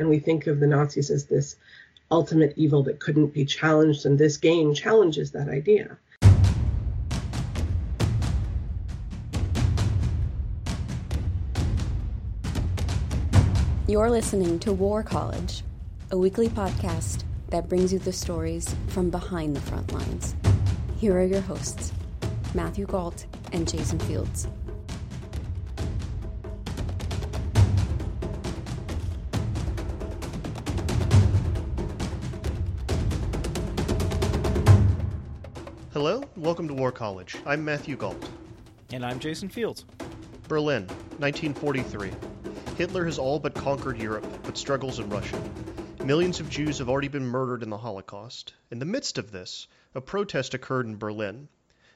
and we think of the Nazis as this ultimate evil that couldn't be challenged, and this game challenges that idea. You're listening to War College, a weekly podcast that brings you the stories from behind the front lines. Here are your hosts, Matthew Gault and Jason Fields. Hello, welcome to War College. I'm Matthew Gault. And I'm Jason Fields. Berlin, 1943. Hitler has all but conquered Europe, but struggles in Russia. Millions of Jews have already been murdered in the Holocaust. In the midst of this, a protest occurred in Berlin.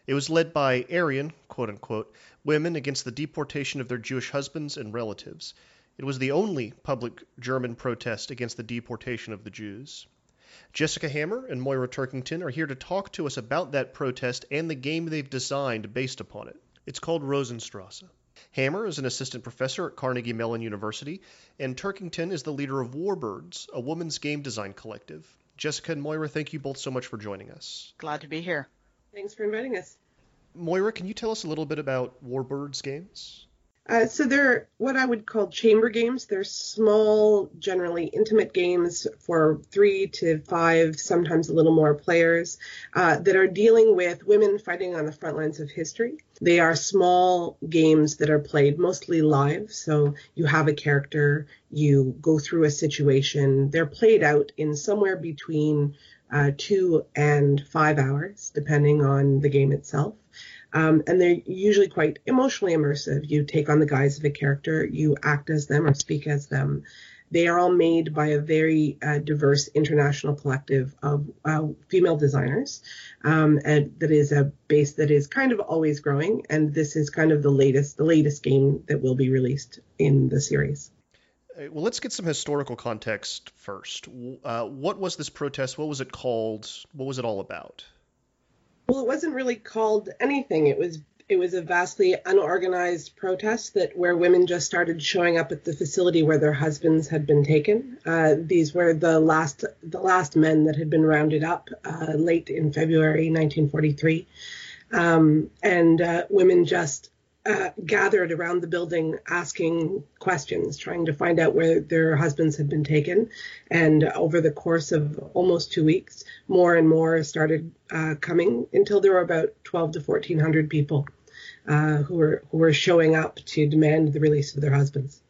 It was led by Aryan, quote unquote, women against the deportation of their Jewish husbands and relatives. It was the only public German protest against the deportation of the Jews. Jessica Hammer and Moira Turkington are here to talk to us about that protest and the game they've designed based upon it. It's called Rosenstrasse. Hammer is an assistant professor at Carnegie Mellon University, and Turkington is the leader of Warbirds, a women's game design collective. Jessica and Moira, thank you both so much for joining us. Glad to be here. Thanks for inviting us. Moira, can you tell us a little bit about Warbirds games? Uh, so they're what I would call chamber games. They're small, generally intimate games for three to five, sometimes a little more players uh, that are dealing with women fighting on the front lines of history. They are small games that are played mostly live. So you have a character, you go through a situation. They're played out in somewhere between uh, two and five hours, depending on the game itself. Um, and they're usually quite emotionally immersive. You take on the guise of a character, you act as them or speak as them. They are all made by a very uh, diverse international collective of uh, female designers, um, and that is a base that is kind of always growing. And this is kind of the latest, the latest game that will be released in the series. Uh, well, let's get some historical context first. Uh, what was this protest? What was it called? What was it all about? Well, it wasn't really called anything. It was it was a vastly unorganized protest that where women just started showing up at the facility where their husbands had been taken. Uh, these were the last the last men that had been rounded up uh, late in February 1943, um, and uh, women just uh, gathered around the building asking questions, trying to find out where their husbands had been taken. And over the course of almost two weeks, more and more started uh, coming until there were about 12 to 1400 people uh, who were who were showing up to demand the release of their husbands.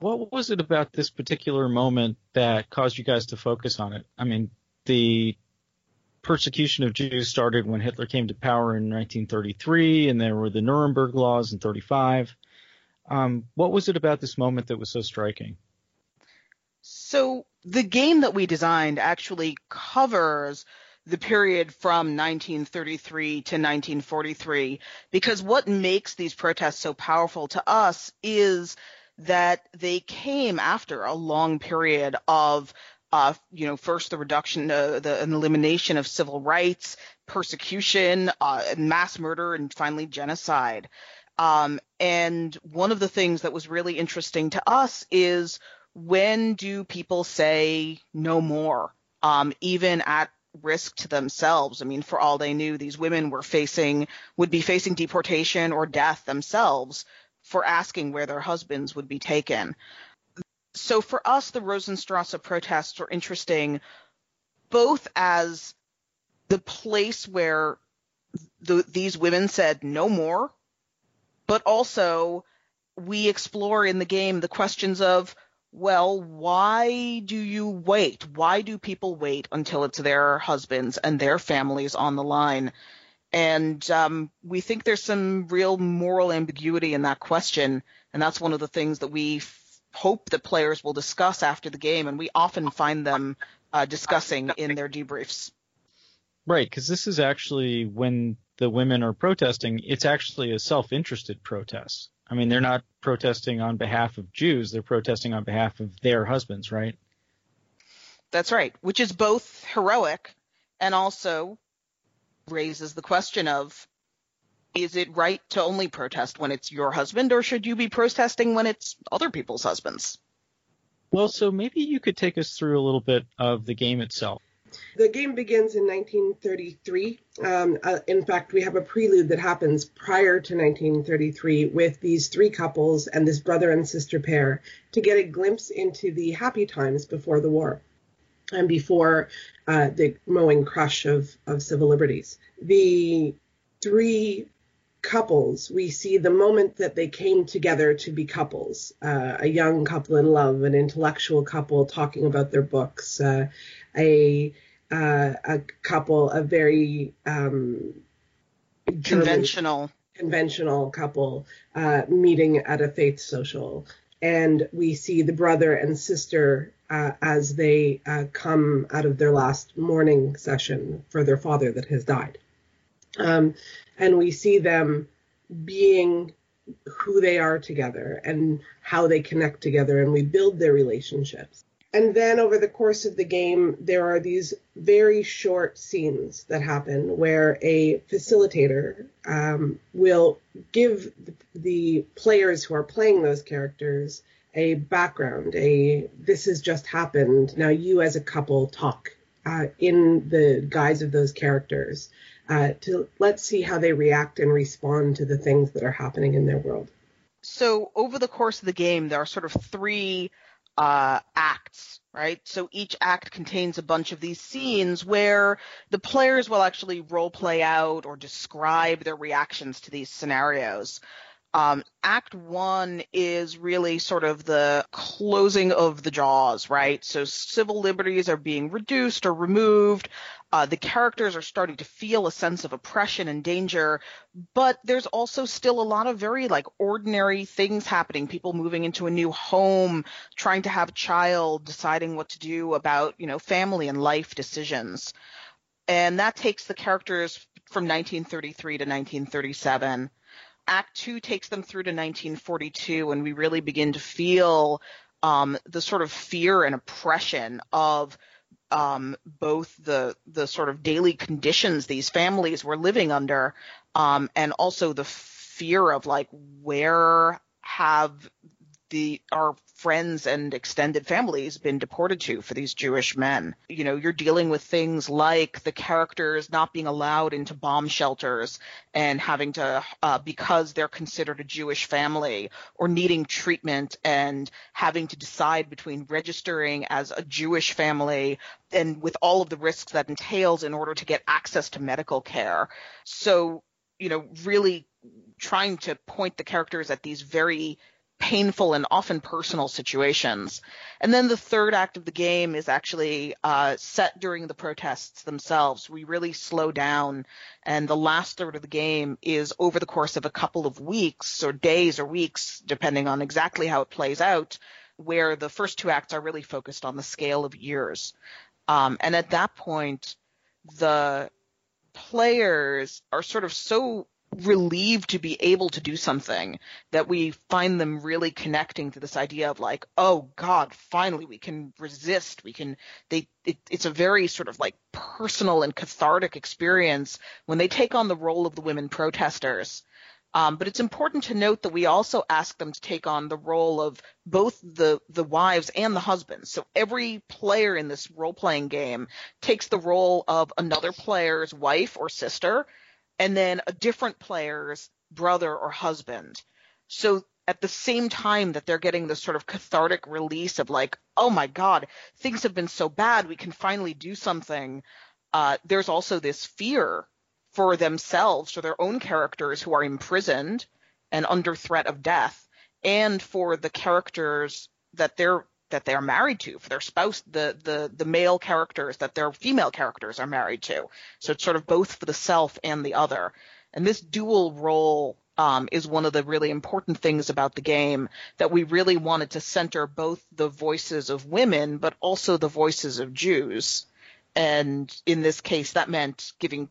What was it about this particular moment that caused you guys to focus on it? I mean, the persecution of Jews started when Hitler came to power in 1933, and there were the Nuremberg laws in 35. Um, what was it about this moment that was so striking? So the game that we designed actually covers the period from 1933 to 1943 because what makes these protests so powerful to us is that they came after a long period of uh, you know, first the reduction, uh, the elimination of civil rights, persecution, uh, mass murder, and finally genocide. Um, and one of the things that was really interesting to us is when do people say no more, um, even at risk to themselves? I mean, for all they knew, these women were facing, would be facing deportation or death themselves for asking where their husbands would be taken so for us, the Rosenstrasse protests are interesting both as the place where the, these women said no more, but also we explore in the game the questions of, well, why do you wait? Why do people wait until it's their husbands and their families on the line? And um, we think there's some real moral ambiguity in that question, and that's one of the things that we hope that players will discuss after the game, and we often find them uh, discussing in their debriefs. Right, because this is actually when the women are protesting, it's actually a self-interested protest. I mean, they're not protesting on behalf of Jews; they're protesting on behalf of their husbands, right? That's right, which is both heroic and also raises the question of is it right to only protest when it's your husband, or should you be protesting when it's other people's husbands? Well, so maybe you could take us through a little bit of the game itself. The game begins in 1933. Um, uh, in fact, we have a prelude that happens prior to 1933 with these three couples and this brother and sister pair to get a glimpse into the happy times before the war and before uh, the mowing crush of, of civil liberties. The three couples, we see the moment that they came together to be couples uh, a young couple in love, an intellectual couple talking about their books, uh, a, uh, a couple, a very um, conventional. Conventional couple uh, meeting at a faith social. And we see the brother and sister uh, as they uh, come out of their last mourning session for their father that has died. Um, and we see them being who they are together and how they connect together and we build their relationships. And then over the course of the game, there are these very short scenes that happen where a facilitator um, will give the players who are playing those characters a background, a this has just happened. Now you as a couple talk uh, in the guise of those characters uh, to let's see how they react and respond to the things that are happening in their world. So over the course of the game, there are sort of three uh, acts, right? So each act contains a bunch of these scenes where the players will actually role play out or describe their reactions to these scenarios. Um, act one is really sort of the closing of the jaws, right? So civil liberties are being reduced or removed. Uh, the characters are starting to feel a sense of oppression and danger, but there's also still a lot of very like ordinary things happening. People moving into a new home, trying to have a child, deciding what to do about, you know, family and life decisions. And that takes the characters from 1933 to 1937. Act Two takes them through to 1942, and we really begin to feel um, the sort of fear and oppression of um, both the the sort of daily conditions these families were living under, um, and also the fear of like where have the our friends and extended families been deported to for these Jewish men. You know, you're dealing with things like the characters not being allowed into bomb shelters and having to uh, because they're considered a Jewish family or needing treatment and having to decide between registering as a Jewish family and with all of the risks that entails in order to get access to medical care. So, you know, really trying to point the characters at these very painful and often personal situations. And then the third act of the game is actually uh, set during the protests themselves. We really slow down, and the last third of the game is over the course of a couple of weeks or days or weeks, depending on exactly how it plays out, where the first two acts are really focused on the scale of years. Um, and at that point, the players are sort of so relieved to be able to do something that we find them really connecting to this idea of like oh god finally we can resist we can they it, it's a very sort of like personal and cathartic experience when they take on the role of the women protesters um, but it's important to note that we also ask them to take on the role of both the the wives and the husbands. So every player in this role playing game takes the role of another player's wife or sister, and then a different player's brother or husband. So at the same time that they're getting this sort of cathartic release of like, oh my God, things have been so bad, we can finally do something. Uh, there's also this fear for themselves, for their own characters who are imprisoned and under threat of death, and for the characters that they're that they're married to, for their spouse, the the the male characters that their female characters are married to. So it's sort of both for the self and the other. And this dual role um, is one of the really important things about the game that we really wanted to center both the voices of women, but also the voices of Jews. And in this case, that meant giving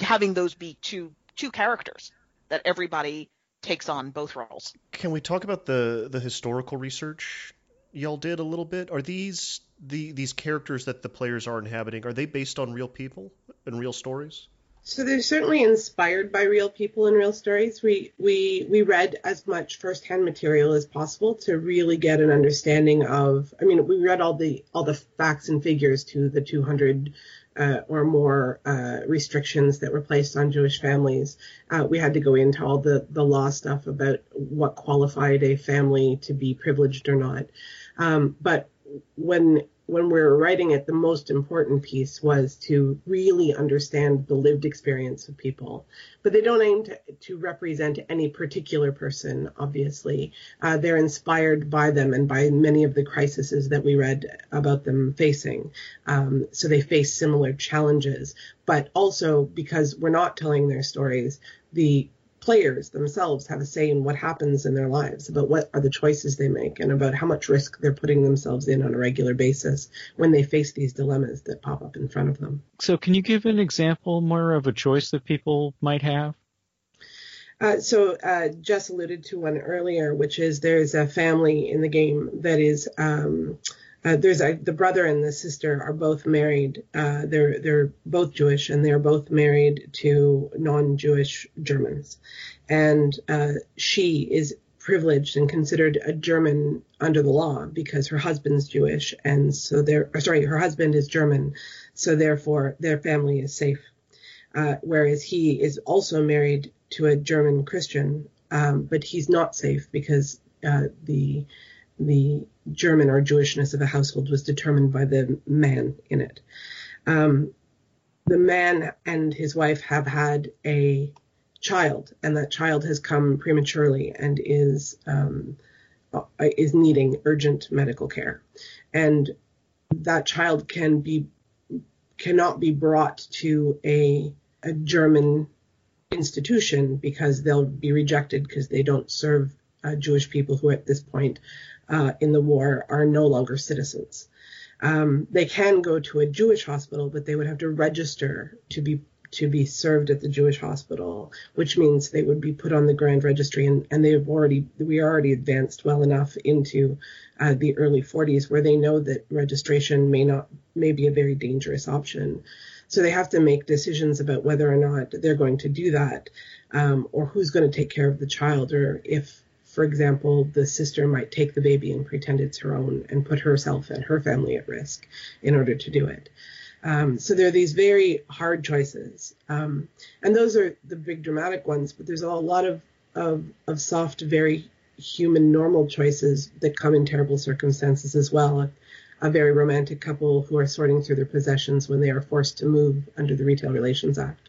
having those be two two characters that everybody takes on both roles. Can we talk about the the historical research y'all did a little bit. Are these the these characters that the players are inhabiting? Are they based on real people and real stories? So they're certainly inspired by real people and real stories. We we we read as much firsthand material as possible to really get an understanding of. I mean, we read all the all the facts and figures to the 200 uh, or more uh, restrictions that were placed on Jewish families. Uh, we had to go into all the the law stuff about what qualified a family to be privileged or not. Um, but when when we were writing it, the most important piece was to really understand the lived experience of people. But they don't aim to, to represent any particular person, obviously. Uh, they're inspired by them and by many of the crises that we read about them facing. Um, so they face similar challenges. But also because we're not telling their stories, the players themselves have a say in what happens in their lives, about what are the choices they make, and about how much risk they're putting themselves in on a regular basis when they face these dilemmas that pop up in front of them. So, can you give an example more of a choice that people might have? Uh, so uh, Jess alluded to one earlier, which is there's a family in the game that is um, uh, there's a, the brother and the sister are both married. Uh, they're they're both Jewish and they're both married to non-Jewish Germans, and uh, she is privileged and considered a German under the law because her husband's Jewish and so they're sorry her husband is German, so therefore their family is safe. Uh, whereas he is also married to a German Christian, um, but he's not safe because uh, the the German or Jewishness of a household was determined by the man in it. Um, the man and his wife have had a child, and that child has come prematurely and is um, uh, is needing urgent medical care, and that child can be cannot be brought to a, a German institution because they'll be rejected because they don't serve uh, Jewish people who at this point uh, in the war are no longer citizens. Um, they can go to a Jewish hospital, but they would have to register to be to be served at the Jewish hospital, which means they would be put on the grand registry, and, and they have already we are already advanced well enough into uh, the early 40s where they know that registration may not may be a very dangerous option. So they have to make decisions about whether or not they're going to do that, um, or who's going to take care of the child, or if for example, the sister might take the baby and pretend it's her own and put herself and her family at risk in order to do it. Um, so there are these very hard choices, um, and those are the big dramatic ones. But there's a lot of of, of soft, very human, normal choices that come in terrible circumstances as well. A, a very romantic couple who are sorting through their possessions when they are forced to move under the Retail Relations Act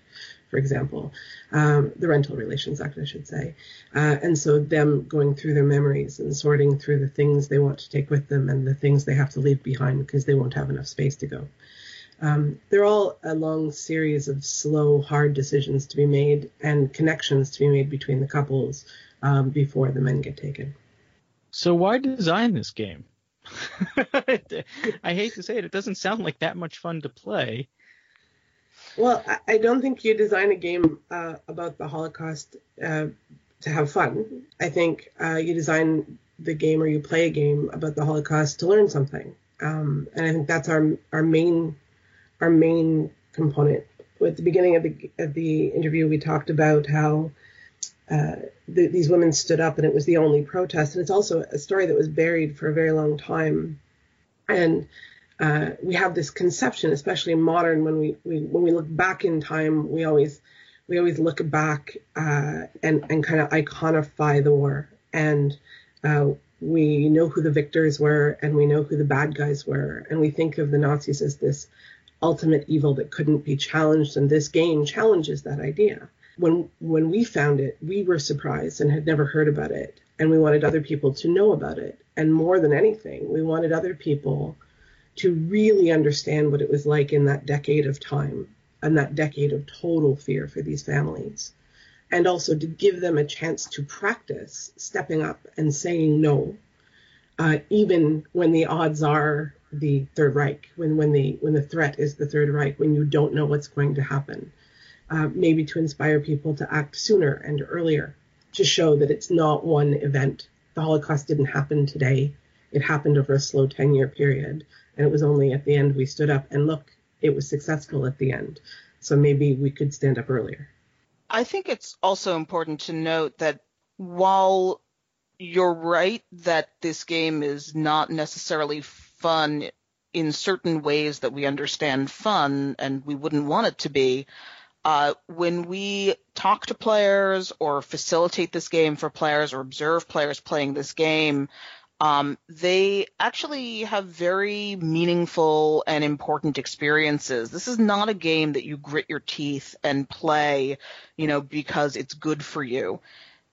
for example, um, the Rental Relations Act, I should say. Uh, and so them going through their memories and sorting through the things they want to take with them and the things they have to leave behind because they won't have enough space to go. Um, they're all a long series of slow, hard decisions to be made and connections to be made between the couples um, before the men get taken. So why design this game? I hate to say it, it doesn't sound like that much fun to play. Well, I don't think you design a game uh, about the Holocaust uh, to have fun. I think uh, you design the game or you play a game about the Holocaust to learn something, um, and I think that's our our main our main component. At the beginning of the of the interview, we talked about how uh, the, these women stood up, and it was the only protest. And it's also a story that was buried for a very long time, and uh, we have this conception, especially modern, when we, we when we look back in time, we always we always look back uh, and and kind of iconify the war, and uh, we know who the victors were, and we know who the bad guys were, and we think of the Nazis as this ultimate evil that couldn't be challenged, and this game challenges that idea. When when we found it, we were surprised and had never heard about it, and we wanted other people to know about it, and more than anything, we wanted other people to really understand what it was like in that decade of time and that decade of total fear for these families. And also to give them a chance to practice stepping up and saying no, uh, even when the odds are the Third Reich, when, when, the, when the threat is the Third Reich, when you don't know what's going to happen. Uh, maybe to inspire people to act sooner and earlier, to show that it's not one event. The Holocaust didn't happen today. It happened over a slow 10 year period and it was only at the end we stood up and look, it was successful at the end. So maybe we could stand up earlier. I think it's also important to note that while you're right that this game is not necessarily fun in certain ways that we understand fun and we wouldn't want it to be, uh, when we talk to players or facilitate this game for players or observe players playing this game, um, they actually have very meaningful and important experiences. This is not a game that you grit your teeth and play, you know, because it's good for you.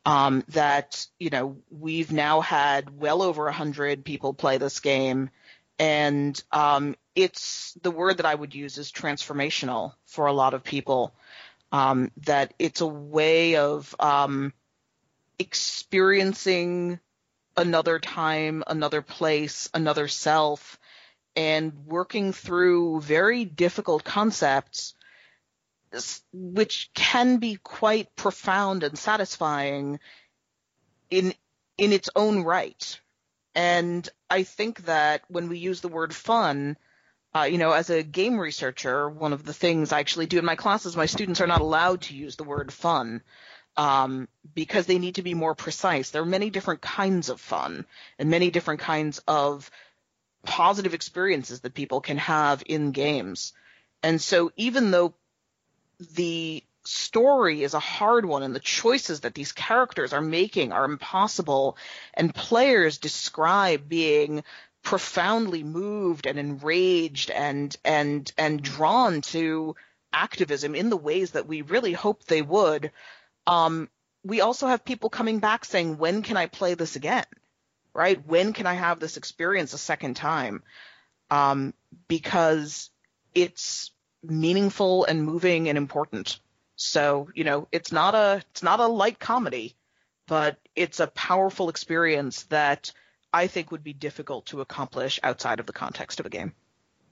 Um, that you know we've now had well over a hundred people play this game, and um, it's the word that I would use is transformational for a lot of people. Um, that it's a way of um, experiencing another time, another place, another self, and working through very difficult concepts, which can be quite profound and satisfying in in its own right. And I think that when we use the word fun, uh, you know, as a game researcher, one of the things I actually do in my classes, my students are not allowed to use the word fun um, because they need to be more precise. There are many different kinds of fun and many different kinds of positive experiences that people can have in games. And so even though the story is a hard one and the choices that these characters are making are impossible and players describe being profoundly moved and enraged and and and drawn to activism in the ways that we really hope they would um, we also have people coming back saying, when can I play this again? Right? When can I have this experience a second time? Um, because it's meaningful and moving and important. So, you know, it's not a, it's not a light comedy, but it's a powerful experience that I think would be difficult to accomplish outside of the context of a game.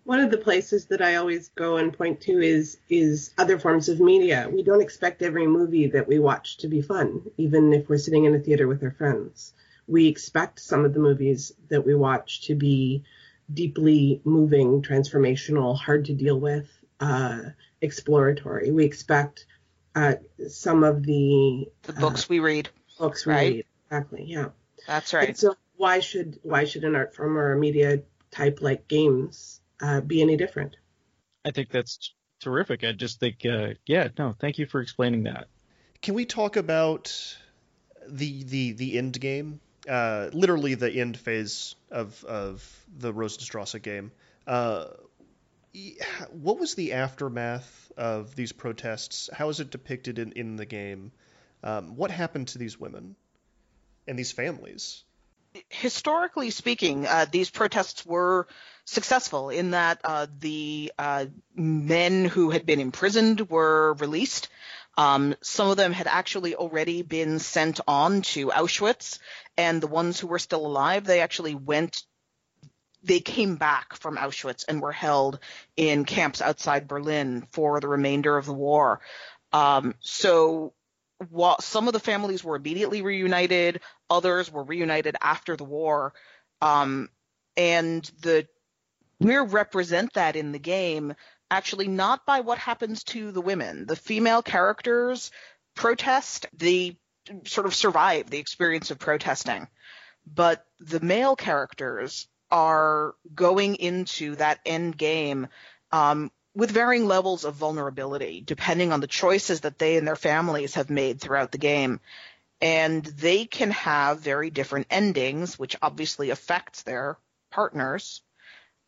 One of the places that I always go and point to is is other forms of media. We don't expect every movie that we watch to be fun, even if we're sitting in a theater with our friends. We expect some of the movies that we watch to be deeply moving, transformational, hard to deal with, uh, exploratory. We expect uh, some of the the books uh, we read. Books we right? read. Exactly. Yeah. That's right. And so why should why should an art form or a media type like games uh, be any different. I think that's terrific. I just think, uh, yeah, no, thank you for explaining that. Can we talk about the the the end game? Uh, literally the end phase of of the Rosenstrasse game. Uh, what was the aftermath of these protests? How is it depicted in, in the game? Um, what happened to these women and these families? historically speaking, uh, these protests were successful in that uh, the uh, men who had been imprisoned were released. Um, some of them had actually already been sent on to Auschwitz, and the ones who were still alive, they actually went. They came back from Auschwitz and were held in camps outside Berlin for the remainder of the war. Um, so while some of the families were immediately reunited, others were reunited after the war. Um, and the we represent that in the game actually not by what happens to the women. The female characters protest, they sort of survive the experience of protesting. But the male characters are going into that end game um, with varying levels of vulnerability, depending on the choices that they and their families have made throughout the game. And they can have very different endings, which obviously affects their partners.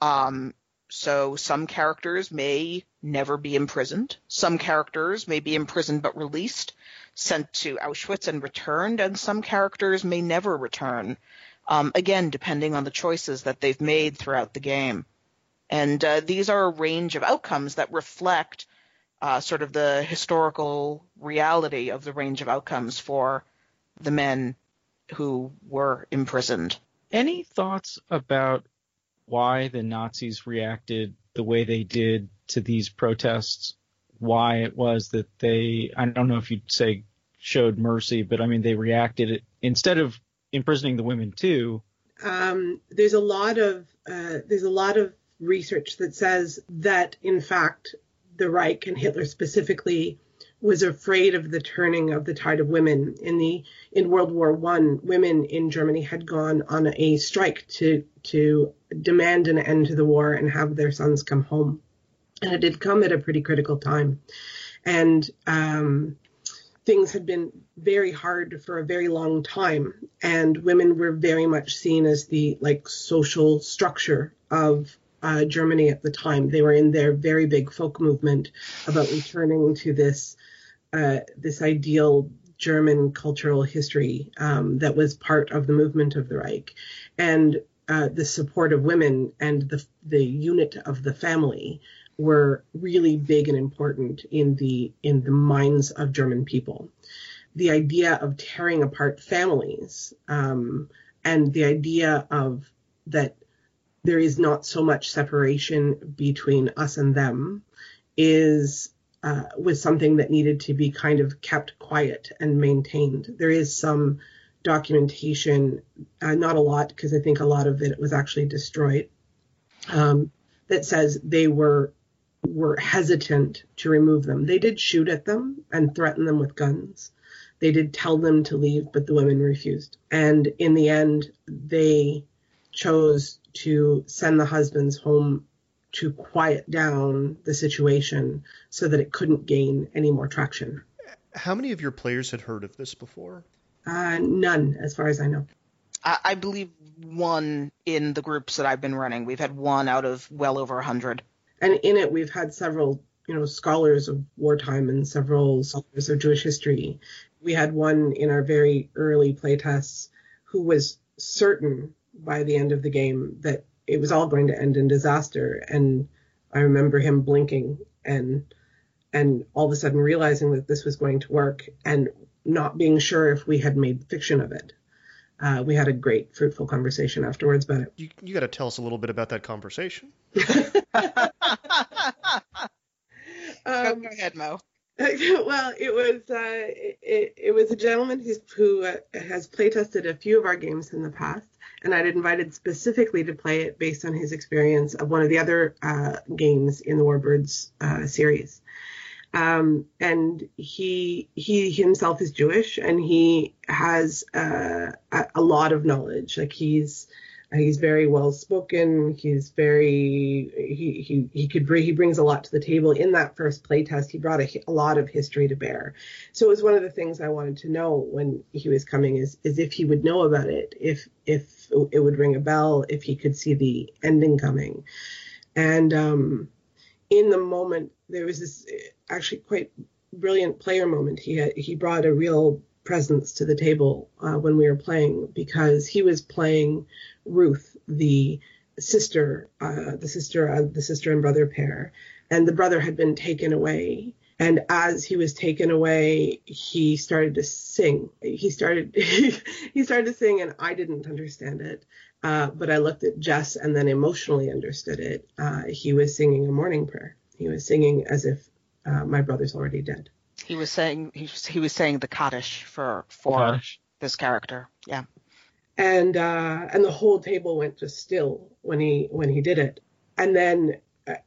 Um, so some characters may never be imprisoned. Some characters may be imprisoned but released, sent to Auschwitz and returned, and some characters may never return. Um, again, depending on the choices that they've made throughout the game. And uh, these are a range of outcomes that reflect uh, sort of the historical reality of the range of outcomes for the men who were imprisoned. Any thoughts about why the Nazis reacted the way they did to these protests? Why it was that they, I don't know if you'd say showed mercy, but I mean, they reacted instead of imprisoning the women too. Um, there's a lot of, uh, there's a lot of research that says that in fact the Reich and Hitler specifically was afraid of the turning of the tide of women in the in World War One. Women in Germany had gone on a strike to to demand an end to the war and have their sons come home, and it had come at a pretty critical time, and um, things had been very hard for a very long time, and women were very much seen as the like social structure of uh, Germany at the time. They were in their very big folk movement about returning to this uh, this ideal German cultural history um, that was part of the movement of the Reich, and uh, the support of women and the the unit of the family were really big and important in the in the minds of German people. The idea of tearing apart families um, and the idea of that there is not so much separation between us and them is uh, was something that needed to be kind of kept quiet and maintained. There is some documentation, uh, not a lot, because I think a lot of it was actually destroyed, um, that says they were were hesitant to remove them. They did shoot at them and threaten them with guns. They did tell them to leave, but the women refused. And in the end, they chose to send the husbands home to quiet down the situation so that it couldn't gain any more traction. How many of your players had heard of this before? Uh, none, as far as I know. I, I believe one in the groups that I've been running. We've had one out of well over a hundred. And in it, we've had several, you know, scholars of wartime and several scholars of Jewish history. We had one in our very early playtests who was certain by the end of the game that it was all going to end in disaster. And I remember him blinking and and all of a sudden realizing that this was going to work and not being sure if we had made fiction of it. Uh, we had a great, fruitful conversation afterwards about it. You, you got to tell us a little bit about that conversation. um, Go ahead, Mo. well, it was uh, it, it, was a gentleman who's, who uh, has playtested a few of our games in the past, and I'd invited specifically to play it based on his experience of one of the other uh, games in the Warbirds uh, series. Um, and he he himself is Jewish, and he has uh, a, lot of knowledge. Like he's He's very well spoken. He's very he he he could he brings a lot to the table. In that first playtest, he brought a, a, lot of history to bear. So it was one of the things I wanted to know when he was coming is is if he would know about it, if if it would ring a bell, if he could see the ending coming. And um, in the moment, there was this actually quite brilliant player moment. He had he brought a real presence to the table uh, when we were playing because he was playing Ruth, the sister, uh, the sister of the sister and brother pair, and the brother had been taken away. And as he was taken away, he started to sing. He started he started to sing, and I didn't understand it. Uh, but I looked at Jess and then emotionally understood it. Uh, he was singing a mourning prayer. He was singing as if uh, my brother's already dead. He was saying he was, he was saying the Kaddish for for Kaddish. this character. Yeah and uh, and the whole table went just still when he when he did it, and then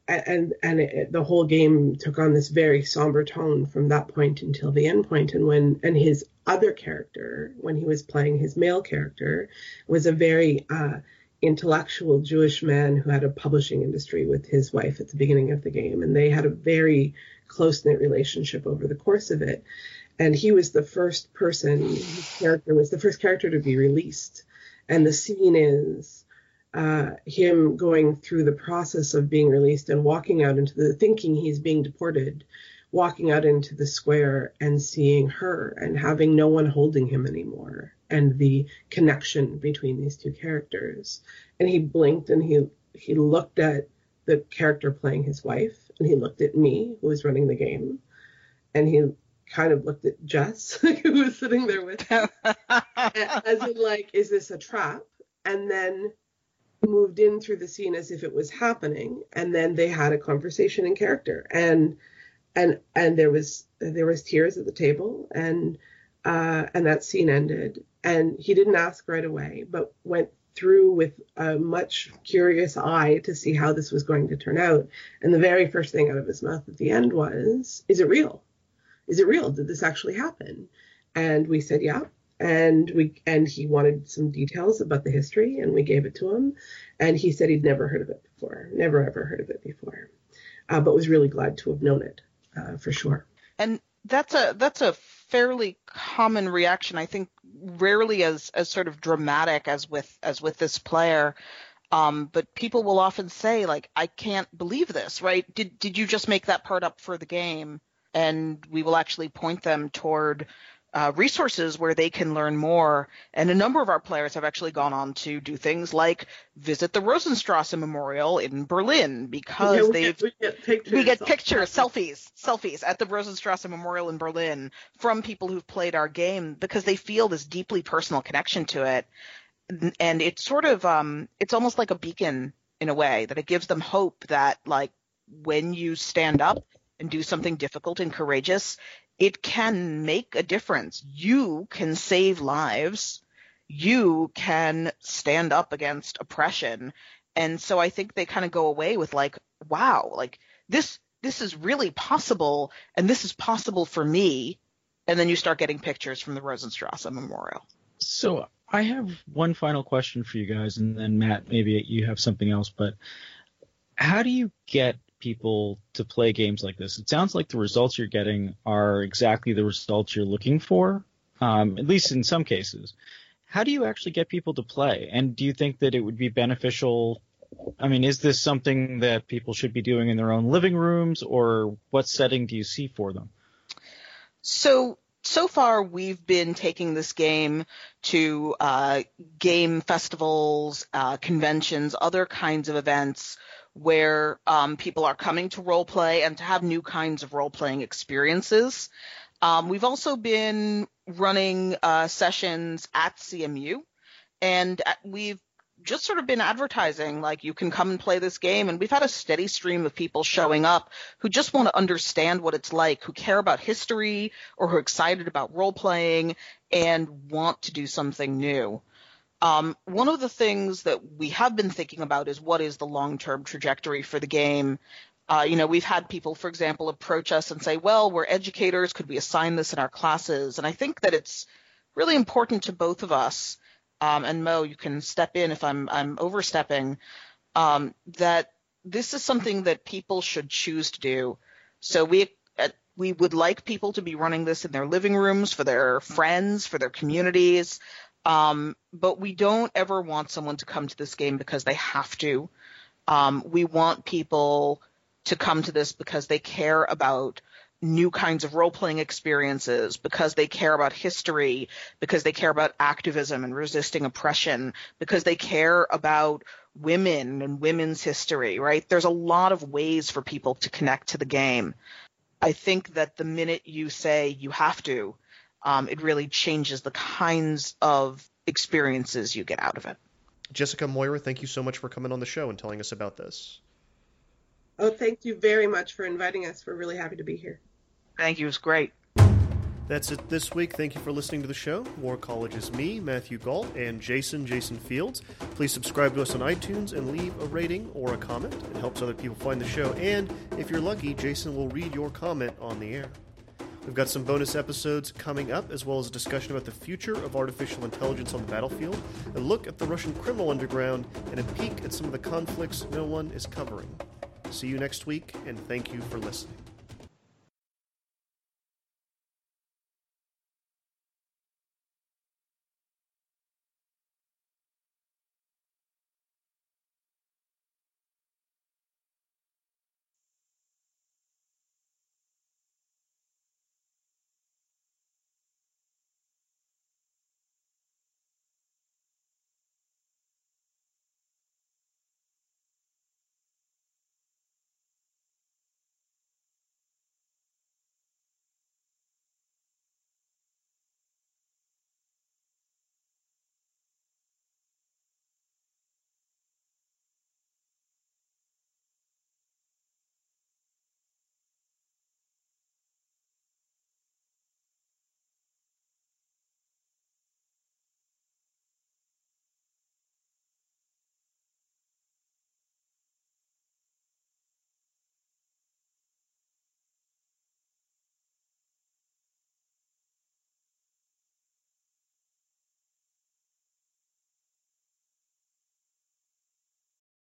and and it, the whole game took on this very somber tone from that point until the end point, and when and his other character when he was playing his male character was a very uh, intellectual Jewish man who had a publishing industry with his wife at the beginning of the game, and they had a very close knit relationship over the course of it. And he was the first person his character was the first character to be released. And the scene is uh, him going through the process of being released and walking out into the thinking he's being deported walking out into the square and seeing her and having no one holding him anymore and the connection between these two characters and he blinked and he he looked at the character playing his wife and he looked at me who was running the game and he kind of looked at Jess, who was sitting there with him, as in like, is this a trap? And then moved in through the scene as if it was happening, and then they had a conversation in character, and and and there was there was tears at the table, and uh, and that scene ended, and he didn't ask right away, but went through with a much curious eye to see how this was going to turn out. And the very first thing out of his mouth at the end was, Is it real? Is it real? Did this actually happen? And we said, Yeah. And we and he wanted some details about the history, and we gave it to him. And he said he'd never heard of it before, never ever heard of it before, uh, but was really glad to have known it uh, for sure. And that's a that's a fairly common reaction. I think rarely as as sort of dramatic as with as with this player. Um, but people will often say like, I can't believe this, right? Did did you just make that part up for the game? And we will actually point them toward uh, resources where they can learn more. And a number of our players have actually gone on to do things like visit the Rosenstrasse Memorial in Berlin because Yeah, we they've get, we get pictures. we get pictures, selfies, selfies at the Rosenstrasse Memorial in Berlin from people who've played our game because they feel this deeply personal connection to it, and it's sort of um, it's almost like a beacon in a way that it gives them hope that like when you stand up and do something difficult and courageous, it can make a difference. You can save lives. You can stand up against oppression. And so I think they kind of go away with like, wow, like this this is really possible and this is possible for me. And then you start getting pictures from the Rosenstrasse Memorial. So I have one final question for you guys, and then Matt, maybe you have something else. But how do you get people to play games like this? It sounds like the results you're getting are exactly the results you're looking for, um, at least in some cases. How do you actually get people to play? And do you think that it would be beneficial? I mean, is this something that people should be doing in their own living rooms, or what setting do you see for them? So so far we've been taking this game to uh, game festivals, uh, conventions, other kinds of events where um, people are coming to role play and to have new kinds of role playing experiences. Um, we've also been running uh, sessions at CMU, and uh, we've just sort of been advertising like you can come and play this game and we've had a steady stream of people showing up who just want to understand what it's like who care about history or who are excited about role playing and want to do something new um, one of the things that we have been thinking about is what is the long-term trajectory for the game uh, you know, we've had people, for example, approach us and say, well, we're educators. Could we assign this in our classes? And I think that it's really important to both of us um, and Mo, you can step in if I'm I'm overstepping. Um, that this is something that people should choose to do. So we uh, we would like people to be running this in their living rooms for their friends, for their communities. Um, but we don't ever want someone to come to this game because they have to. Um, we want people to come to this because they care about new kinds of role playing experiences because they care about history, because they care about activism and resisting oppression, because they care about women and women's history, right? There's a lot of ways for people to connect to the game. I think that the minute you say you have to, um, it really changes the kinds of experiences you get out of it. Jessica Moira, thank you so much for coming on the show and telling us about this. Oh, thank you very much for inviting us. We're really happy to be here. Thank you. It was great. That's it this week. Thank you for listening to the show. War College is me, Matthew Gault, and Jason, Jason Fields. Please subscribe to us on iTunes and leave a rating or a comment. It helps other people find the show. And if you're lucky, Jason will read your comment on the air. We've got some bonus episodes coming up, as well as a discussion about the future of artificial intelligence on the battlefield, a look at the Russian criminal underground, and a peek at some of the conflicts no one is covering. See you next week, and thank you for listening.